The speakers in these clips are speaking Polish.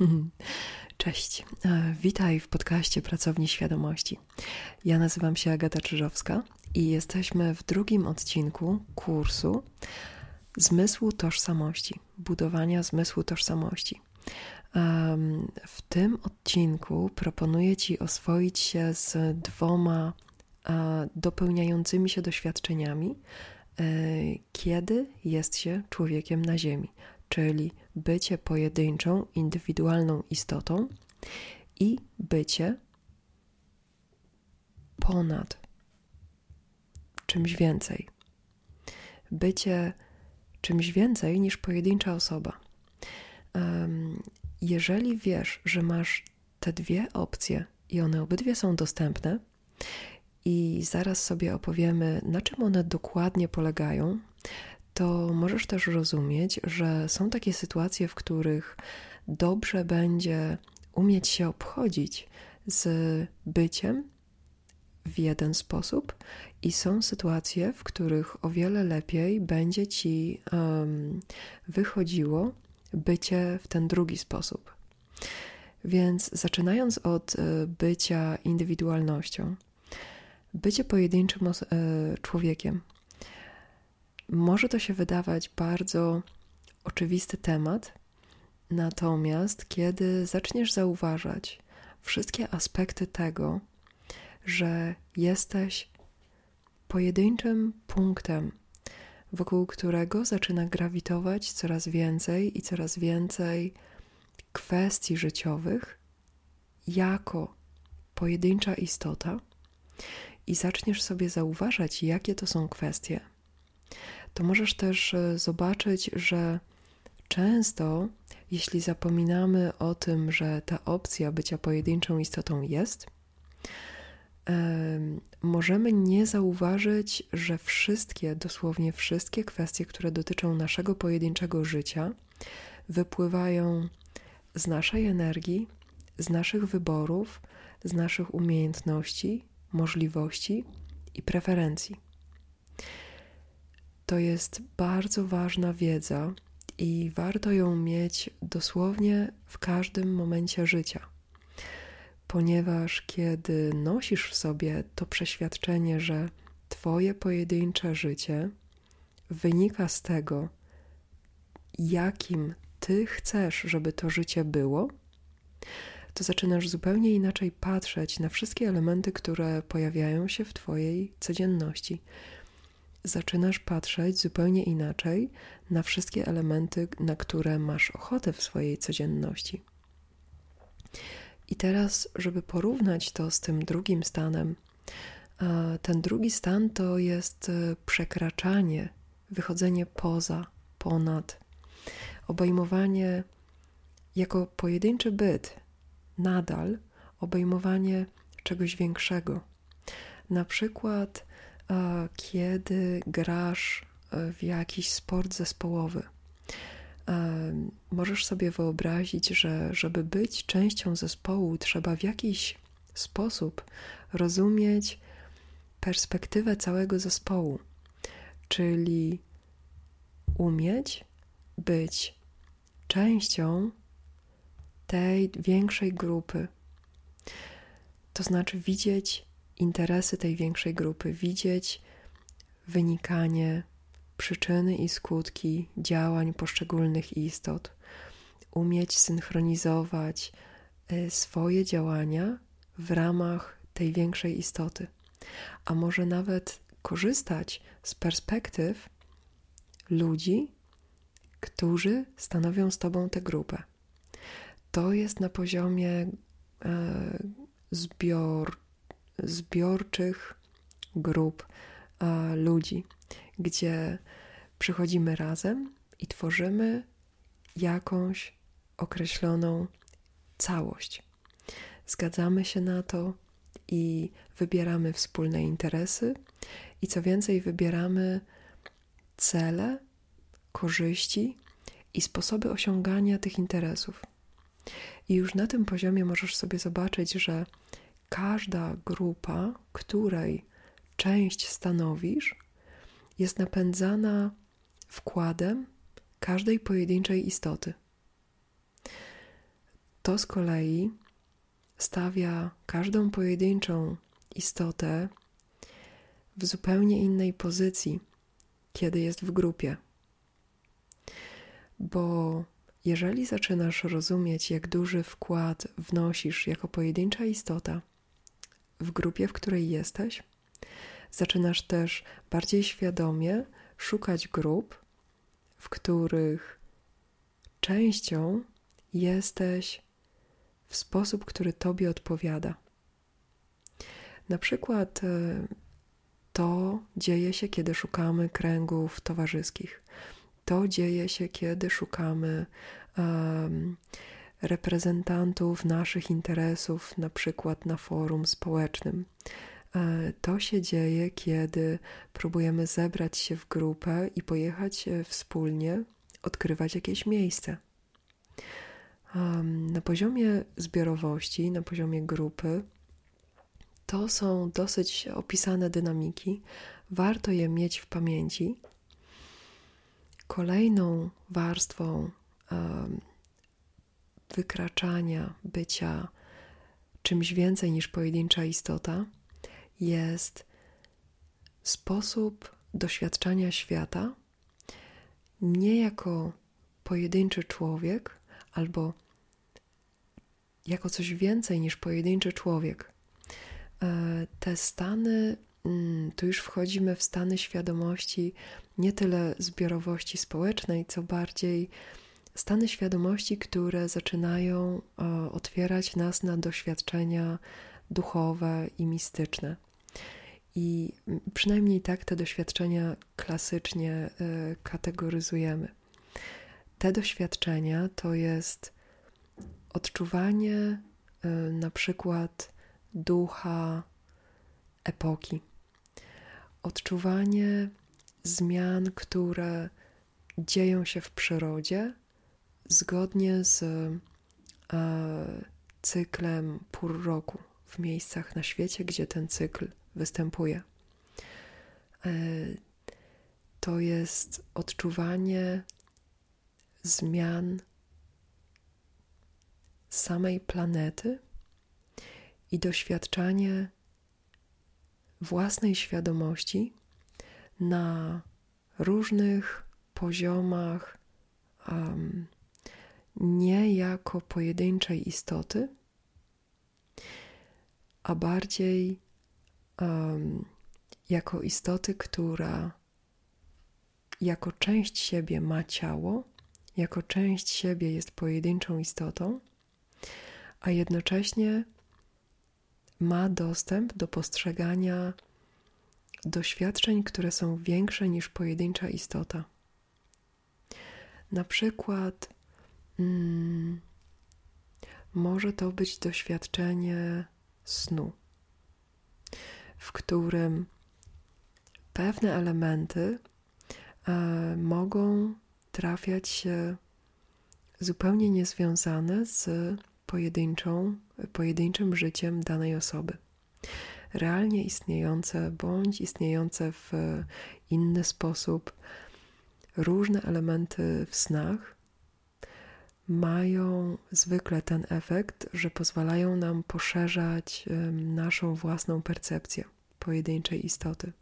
Cześć, e, witaj w podcaście Pracowni Świadomości. Ja nazywam się Agata Czyżowska i jesteśmy w drugim odcinku kursu Zmysłu Tożsamości, budowania zmysłu tożsamości. W tym odcinku proponuję Ci oswoić się z dwoma e, dopełniającymi się doświadczeniami, e, kiedy jest się człowiekiem na Ziemi czyli bycie pojedynczą, indywidualną istotą i bycie ponad czymś więcej. Bycie czymś więcej niż pojedyncza osoba. Jeżeli wiesz, że masz te dwie opcje i one obydwie są dostępne, i zaraz sobie opowiemy, na czym one dokładnie polegają, to możesz też rozumieć, że są takie sytuacje, w których dobrze będzie umieć się obchodzić z byciem w jeden sposób, i są sytuacje, w których o wiele lepiej będzie ci um, wychodziło bycie w ten drugi sposób. Więc zaczynając od e, bycia indywidualnością, bycie pojedynczym e, człowiekiem może to się wydawać bardzo oczywisty temat, natomiast kiedy zaczniesz zauważać wszystkie aspekty tego, że jesteś pojedynczym punktem, wokół którego zaczyna grawitować coraz więcej i coraz więcej kwestii życiowych, jako pojedyncza istota, i zaczniesz sobie zauważać, jakie to są kwestie, to możesz też e, zobaczyć, że często, jeśli zapominamy o tym, że ta opcja bycia pojedynczą istotą jest, możemy nie zauważyć, że wszystkie, dosłownie wszystkie kwestie, które dotyczą naszego pojedynczego życia, wypływają z naszej energii, z naszych wyborów, z naszych umiejętności, możliwości i preferencji. To jest bardzo ważna wiedza i warto ją mieć dosłownie w każdym momencie życia. Ponieważ kiedy nosisz w sobie to przeświadczenie, że Twoje pojedyncze życie wynika z tego, jakim Ty chcesz, żeby to życie było, to zaczynasz zupełnie inaczej patrzeć na wszystkie elementy, które pojawiają się w Twojej codzienności zaczynasz patrzeć zupełnie inaczej na wszystkie elementy, na które masz ochotę w swojej codzienności. I teraz, żeby porównać to z tym drugim stanem, ten drugi stan to jest e, przekraczanie, wychodzenie poza, ponad, obejmowanie jako pojedynczy byt, nadal obejmowanie czegoś większego. Na przykład kiedy grasz e, w jakiś sport zespołowy. E, możesz sobie wyobrazić, że żeby być częścią zespołu, trzeba w jakiś sposób rozumieć perspektywę całego zespołu, czyli umieć być częścią tej większej grupy. To znaczy widzieć interesy tej większej grupy, widzieć wynikanie, przyczyny i skutki działań poszczególnych istot, umieć synchronizować y, swoje działania w ramach tej większej istoty, a może nawet korzystać z perspektyw ludzi, którzy stanowią z Tobą tę grupę. To jest na poziomie e, zbior, zbiorczych grup ludzi, gdzie przychodzimy razem i tworzymy jakąś określoną całość. Zgadzamy się na to i wybieramy wspólne interesy, i co więcej, wybieramy cele, korzyści i sposoby osiągania tych interesów. I już na tym poziomie możesz sobie zobaczyć, że każda grupa, której część stanowisz, jest napędzana wkładem każdej pojedynczej istoty. to z kolei stawia każdą pojedynczą istotę w zupełnie innej pozycji, kiedy jest w grupie. Bo jeżeli zaczynasz rozumieć, jak duży wkład wnosisz jako pojedyncza istota w grupie, w której jesteś, zaczynasz też bardziej świadomie szukać grup, w których częścią jesteś w sposób, który Tobie odpowiada. Na przykład e, to dzieje się, kiedy szukamy kręgów towarzyskich. To dzieje się, kiedy szukamy um, reprezentantów naszych interesów, na przykład na forum społecznym. E, to się dzieje, kiedy próbujemy zebrać się w grupę i pojechać e, wspólnie odkrywać jakieś miejsce. Na poziomie zbiorowości, na poziomie grupy, to są dosyć opisane dynamiki. Warto je mieć w pamięci. Kolejną warstwą wykraczania, bycia czymś więcej niż pojedyncza istota jest sposób doświadczania świata nie jako pojedynczy człowiek albo jako coś więcej niż pojedynczy człowiek. E, te stany, mm, tu już wchodzimy w stany świadomości nie tyle zbiorowości społecznej, co bardziej stany świadomości, które zaczynają e, otwierać nas na doświadczenia duchowe i mistyczne. I przynajmniej tak te doświadczenia klasycznie e, kategoryzujemy. Te doświadczenia to jest odczuwanie e, na przykład ducha epoki, odczuwanie zmian, które dzieją się w przyrodzie zgodnie z e, cyklem pór roku w miejscach na świecie, gdzie ten cykl występuje. E, to jest odczuwanie zmian samej planety i doświadczanie własnej świadomości na różnych poziomach, um, nie jako pojedynczej istoty, a bardziej um, jako istoty, która jako część siebie ma ciało, jako część siebie jest pojedynczą istotą, a jednocześnie ma dostęp do postrzegania doświadczeń, które są większe niż pojedyncza istota. Na przykład mm, może to być doświadczenie snu, w którym pewne elementy e, mogą trafiać się zupełnie niezwiązane z pojedynczą, pojedynczym życiem danej osoby. Realnie istniejące bądź istniejące w inny sposób różne elementy w snach mają zwykle ten efekt, że pozwalają nam poszerzać naszą własną percepcję pojedynczej istoty.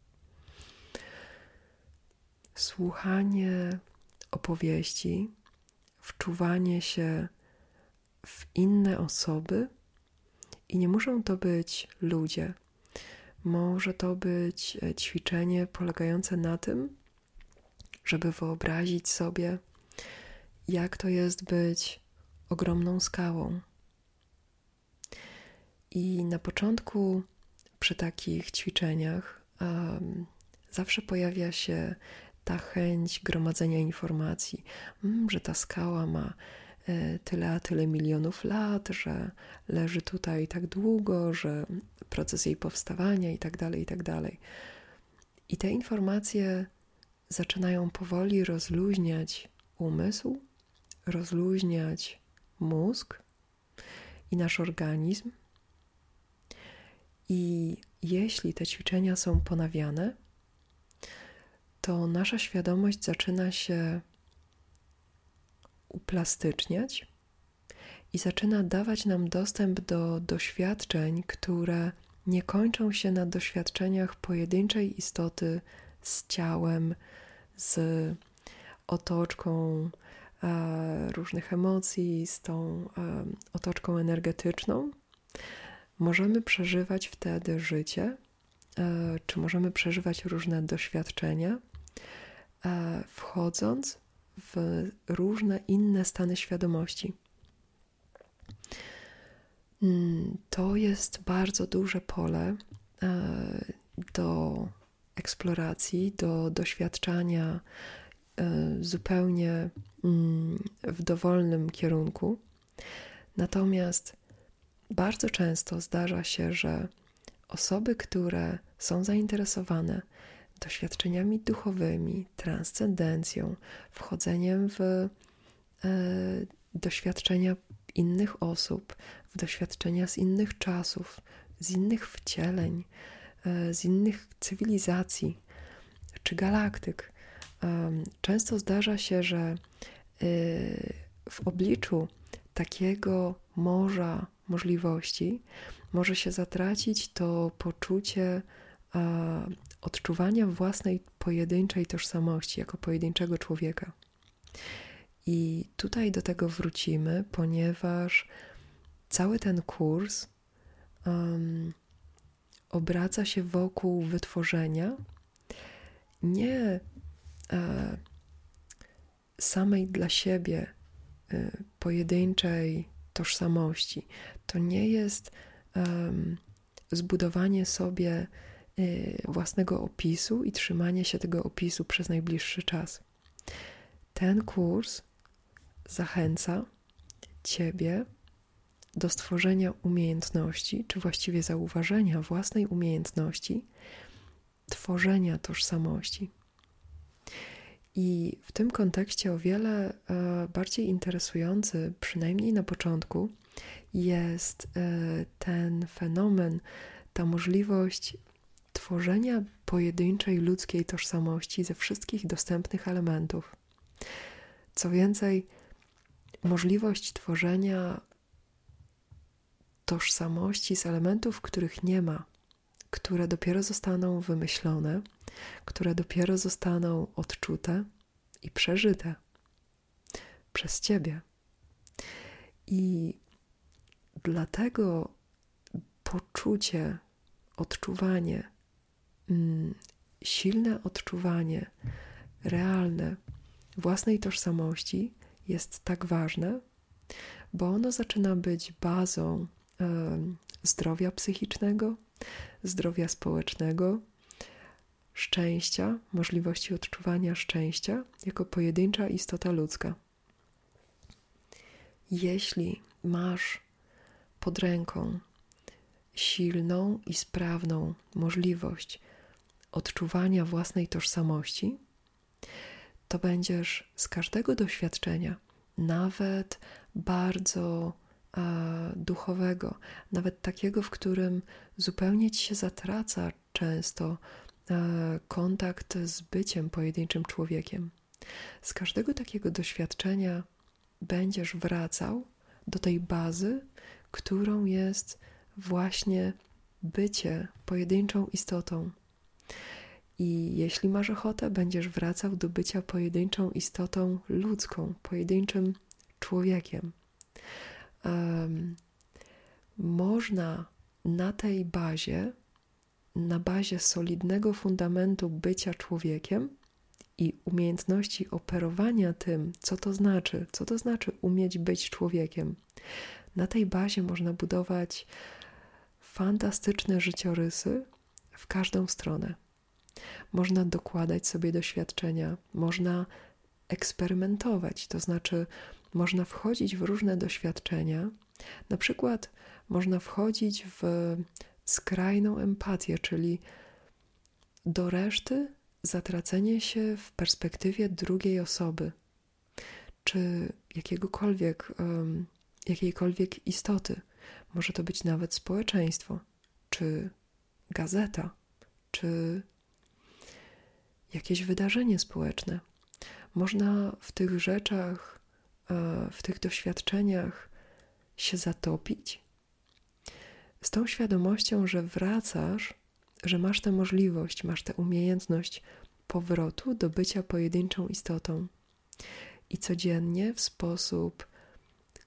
Słuchanie opowieści, wczuwanie się w inne osoby i nie muszą to być ludzie. Może to być e, ćwiczenie polegające na tym, żeby wyobrazić sobie, jak to jest być ogromną skałą. I na początku, przy takich ćwiczeniach, um, zawsze pojawia się ta chęć gromadzenia informacji, mm, że ta skała ma e, tyle a tyle milionów lat, że leży tutaj tak długo, że proces jej powstawania i tak dalej, i tak dalej. I te informacje zaczynają powoli rozluźniać umysł, rozluźniać mózg i nasz organizm. I jeśli te ćwiczenia są ponawiane, to nasza świadomość zaczyna się uplastyczniać i zaczyna dawać nam dostęp do doświadczeń, które nie kończą się na doświadczeniach pojedynczej istoty z ciałem, z otoczką różnych emocji, z tą e, otoczką energetyczną. Możemy przeżywać wtedy życie, e, czy możemy przeżywać różne doświadczenia, e, wchodząc w różne inne stany świadomości. Mm, to jest bardzo duże pole e, do eksploracji, do doświadczania e, zupełnie mm, w dowolnym kierunku. Natomiast bardzo często zdarza się, że osoby, które są zainteresowane doświadczeniami duchowymi, transcendencją, wchodzeniem w e, doświadczenia innych osób, w doświadczenia z innych czasów, z innych wcieleń, e, z innych cywilizacji czy galaktyk. Często zdarza się, że e, w obliczu takiego morza możliwości może się zatracić to poczucie odczuwania własnej pojedynczej tożsamości jako pojedynczego człowieka. I tutaj do tego wrócimy, ponieważ cały ten kurs um, obraca się wokół wytworzenia nie samej dla siebie e, pojedynczej tożsamości. To nie jest zbudowanie sobie e, własnego opisu i trzymanie się tego opisu przez najbliższy czas. Ten kurs zachęca Ciebie do stworzenia umiejętności, czy właściwie zauważenia własnej umiejętności, tworzenia tożsamości. I w tym kontekście o wiele e, bardziej interesujący, przynajmniej na początku, jest e, ten fenomen, ta możliwość tworzenia pojedynczej ludzkiej tożsamości ze wszystkich dostępnych elementów. Co więcej, możliwość tworzenia tożsamości z elementów, których nie ma, które dopiero zostaną wymyślone, które dopiero zostaną odczute i przeżyte przez Ciebie. I dlatego poczucie, odczuwanie, mm, silne odczuwanie, realne własnej tożsamości jest tak ważne, bo ono zaczyna być bazą zdrowia psychicznego, zdrowia społecznego, szczęścia, możliwości odczuwania szczęścia jako pojedyncza istota ludzka. Jeśli masz pod ręką silną i sprawną możliwość odczuwania własnej tożsamości, to będziesz z każdego doświadczenia, nawet bardzo duchowego, nawet takiego, w którym zupełnie ci się zatraca często kontakt z byciem pojedynczym człowiekiem. Z każdego takiego doświadczenia będziesz wracał do tej bazy, którą jest właśnie bycie pojedynczą istotą. I jeśli masz ochotę, będziesz wracał do bycia pojedynczą istotą ludzką, pojedynczym człowiekiem um, można na tej bazie, na bazie solidnego fundamentu bycia człowiekiem i umiejętności operowania tym, co to znaczy, co to znaczy umieć być człowiekiem, na tej bazie można budować fantastyczne życiorysy w każdą stronę. Można dokładać sobie doświadczenia, można eksperymentować, to znaczy można wchodzić w różne doświadczenia. Na przykład można wchodzić w skrajną empatię, czyli do reszty zatracenie się w perspektywie drugiej osoby, czy jakiegokolwiek, um, jakiejkolwiek istoty. Może to być nawet społeczeństwo, czy gazeta, czy jakieś wydarzenie społeczne. Można w tych rzeczach E, w tych doświadczeniach się zatopić, tą świadomością, że wracasz, że masz tę możliwość, masz tę umiejętność powrotu do bycia pojedynczą istotą i codziennie w sposób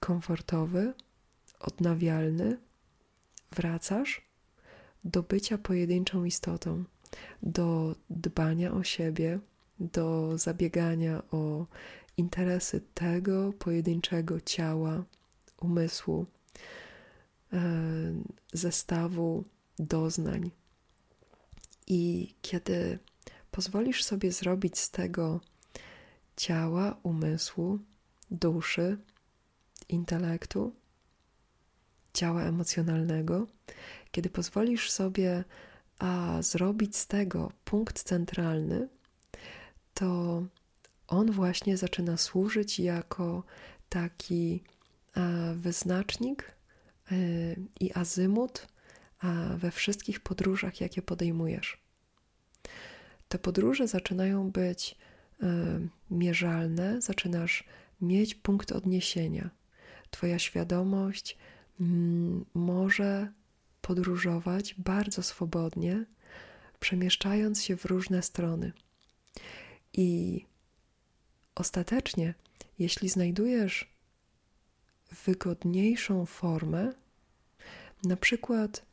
komfortowy, odnawialny wracasz do bycia pojedynczą istotą, do dbania o siebie, do zabiegania o interesy tego pojedynczego ciała, umysłu, zestawu doznań. I kiedy pozwolisz sobie zrobić z tego ciała, umysłu, duszy, intelektu, ciała emocjonalnego, kiedy pozwolisz sobie a zrobić z tego punkt centralny, to on właśnie zaczyna służyć jako taki wyznacznik e, i azymut we wszystkich podróżach, jakie podejmujesz. Te podróże zaczynają być e, mierzalne, zaczynasz mieć punkt odniesienia. Twoja świadomość mm, może podróżować bardzo swobodnie, przemieszczając się w różne strony. I ostatecznie, jeśli znajdujesz wygodniejszą formę, na przykład,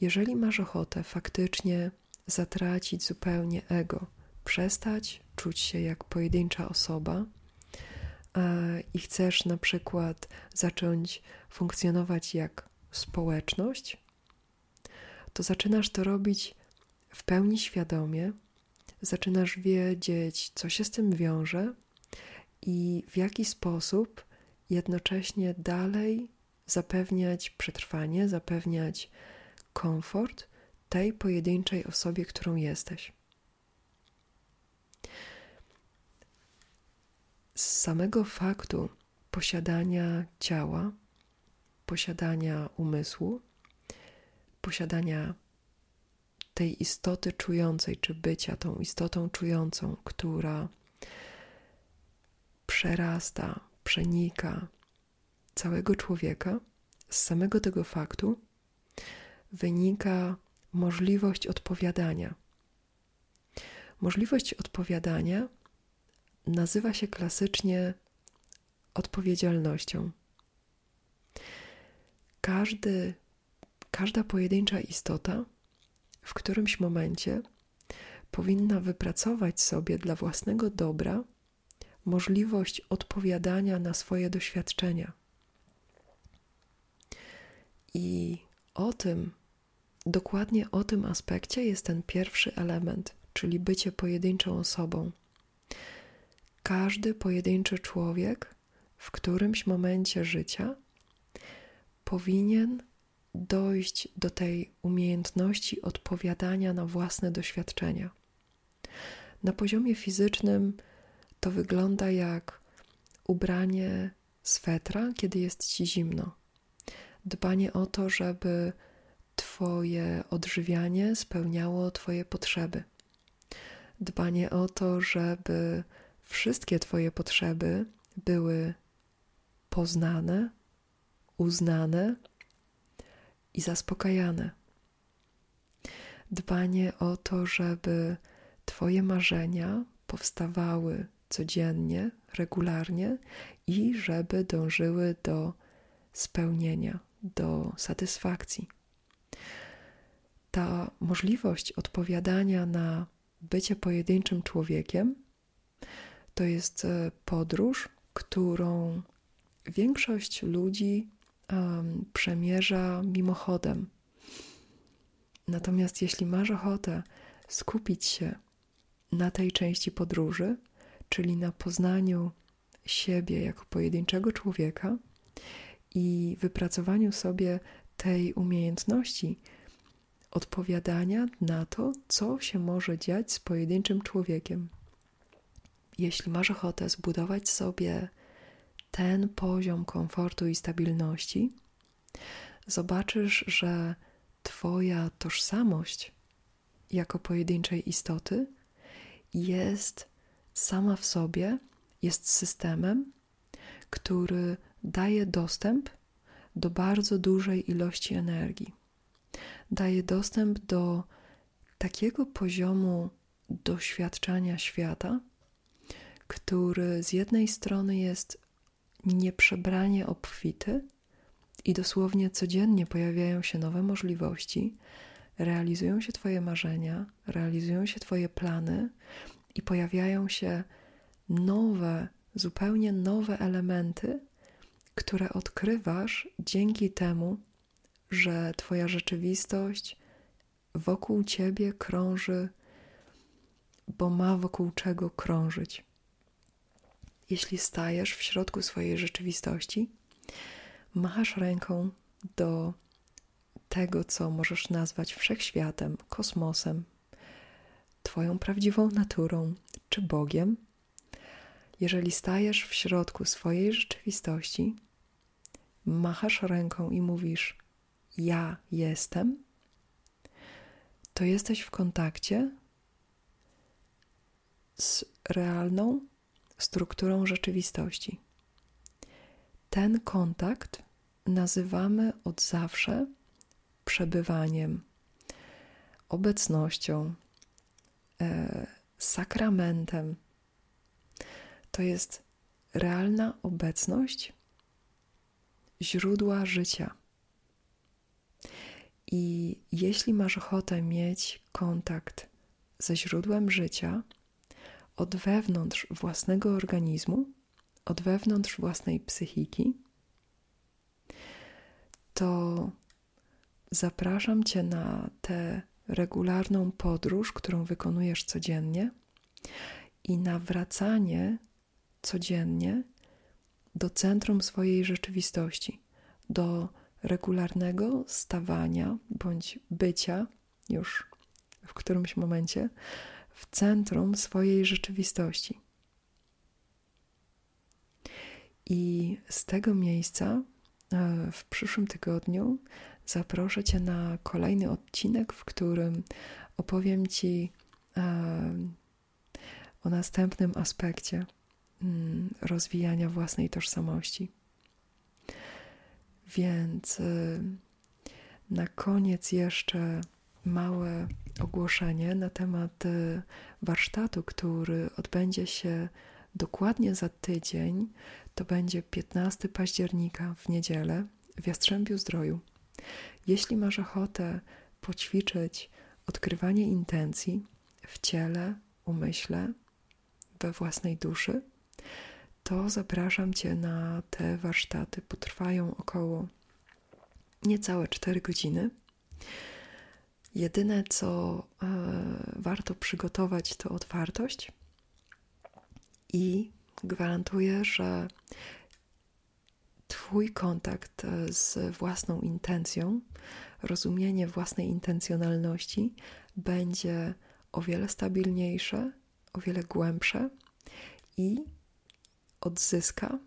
jeżeli masz ochotę faktycznie zatracić zupełnie ego, przestać czuć się jak pojedyncza osoba i chcesz na przykład zacząć funkcjonować jak społeczność, to zaczynasz to robić w pełni świadomie, zaczynasz wiedzieć, co się z tym wiąże i w jaki sposób jednocześnie dalej zapewniać przetrwanie, zapewniać komfort tej pojedynczej osobie, którą jesteś. Z samego faktu posiadania ciała, posiadania umysłu, posiadania tej istoty czującej, czy bycia tą istotą czującą, która przerasta, przenika całego człowieka, z samego tego faktu wynika możliwość odpowiadania. Możliwość odpowiadania nazywa się klasycznie odpowiedzialnością. Każdy każda pojedyncza istota w którymś momencie powinna wypracować sobie dla własnego dobra możliwość odpowiadania na swoje doświadczenia. I o tym, dokładnie o tym aspekcie jest ten pierwszy element, czyli bycie pojedynczą osobą. Każdy pojedynczy człowiek w którymś momencie życia powinien dojść do tej umiejętności odpowiadania na własne doświadczenia. Na poziomie fizycznym to wygląda jak ubranie swetra, kiedy jest ci zimno. Dbanie o to, żeby Twoje odżywianie spełniało Twoje potrzeby. Dbanie o to, żeby wszystkie Twoje potrzeby były poznane, uznane i zaspokajane. Dbanie o to, żeby Twoje marzenia powstawały codziennie, regularnie i żeby dążyły do spełnienia, do satysfakcji. Ta możliwość odpowiadania na bycie pojedynczym człowiekiem to jest e, podróż, którą większość ludzi um, przemierza mimochodem. Natomiast jeśli masz ochotę skupić się na tej części podróży, czyli na poznaniu siebie jako pojedynczego człowieka i wypracowaniu sobie tej umiejętności odpowiadania na to, co się może dziać z pojedynczym człowiekiem. Jeśli masz ochotę zbudować sobie ten poziom komfortu i stabilności, zobaczysz, że Twoja tożsamość jako pojedynczej istoty jest sama w sobie, jest systemem, który daje dostęp do bardzo dużej ilości energii. Daje dostęp do takiego poziomu doświadczania świata, który z jednej strony jest nieprzebranie obfity i dosłownie codziennie pojawiają się nowe możliwości, realizują się Twoje marzenia, realizują się Twoje plany i pojawiają się nowe, zupełnie nowe elementy, które odkrywasz dzięki temu, że Twoja rzeczywistość wokół Ciebie krąży, bo ma wokół czego krążyć. Jeśli stajesz w środku swojej rzeczywistości, machasz ręką do tego, co możesz nazwać wszechświatem, kosmosem, Twoją prawdziwą naturą czy Bogiem, jeżeli stajesz w środku swojej rzeczywistości, machasz ręką i mówisz: Ja jestem, to jesteś w kontakcie z realną strukturą rzeczywistości. Ten kontakt nazywamy od zawsze przebywaniem, obecnością, e, sakramentem. To jest realna obecność źródła życia. I jeśli masz ochotę mieć kontakt ze źródłem życia od wewnątrz własnego organizmu, od wewnątrz własnej psychiki, to zapraszam Cię na tę regularną podróż, którą wykonujesz codziennie i nawracanie codziennie do centrum swojej rzeczywistości, do regularnego stawania bądź bycia już w którymś momencie w centrum swojej rzeczywistości. I z tego miejsca e, w przyszłym tygodniu zaproszę Cię na kolejny odcinek, w którym opowiem Ci e, o następnym aspekcie rozwijania własnej tożsamości. Więc y, na koniec jeszcze małe ogłoszenie na temat y, warsztatu, który odbędzie się dokładnie za tydzień. To będzie 15 października w niedzielę w Jastrzębiu Zdroju. Jeśli masz ochotę poćwiczyć odkrywanie intencji w ciele, umyśle, we własnej duszy, to zapraszam Cię na te warsztaty. Potrwają około niecałe 4 godziny. Jedyne, co e, warto przygotować, to otwartość i gwarantuję, że Twój kontakt e, z własną intencją, rozumienie własnej intencjonalności będzie o wiele stabilniejsze, o wiele głębsze i odzyska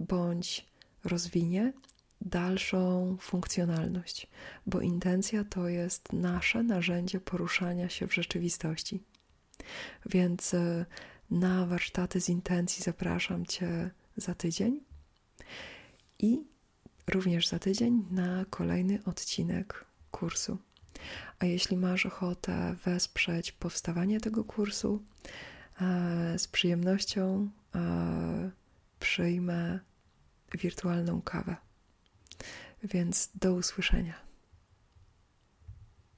bądź rozwinie dalszą funkcjonalność, bo intencja to jest nasze narzędzie poruszania się w rzeczywistości. Więc e, na warsztaty z intencji zapraszam Cię za tydzień i również za tydzień na kolejny odcinek kursu. A jeśli masz ochotę wesprzeć powstawanie tego kursu, e, z przyjemnością przyjmę wirtualną kawę. Więc do usłyszenia.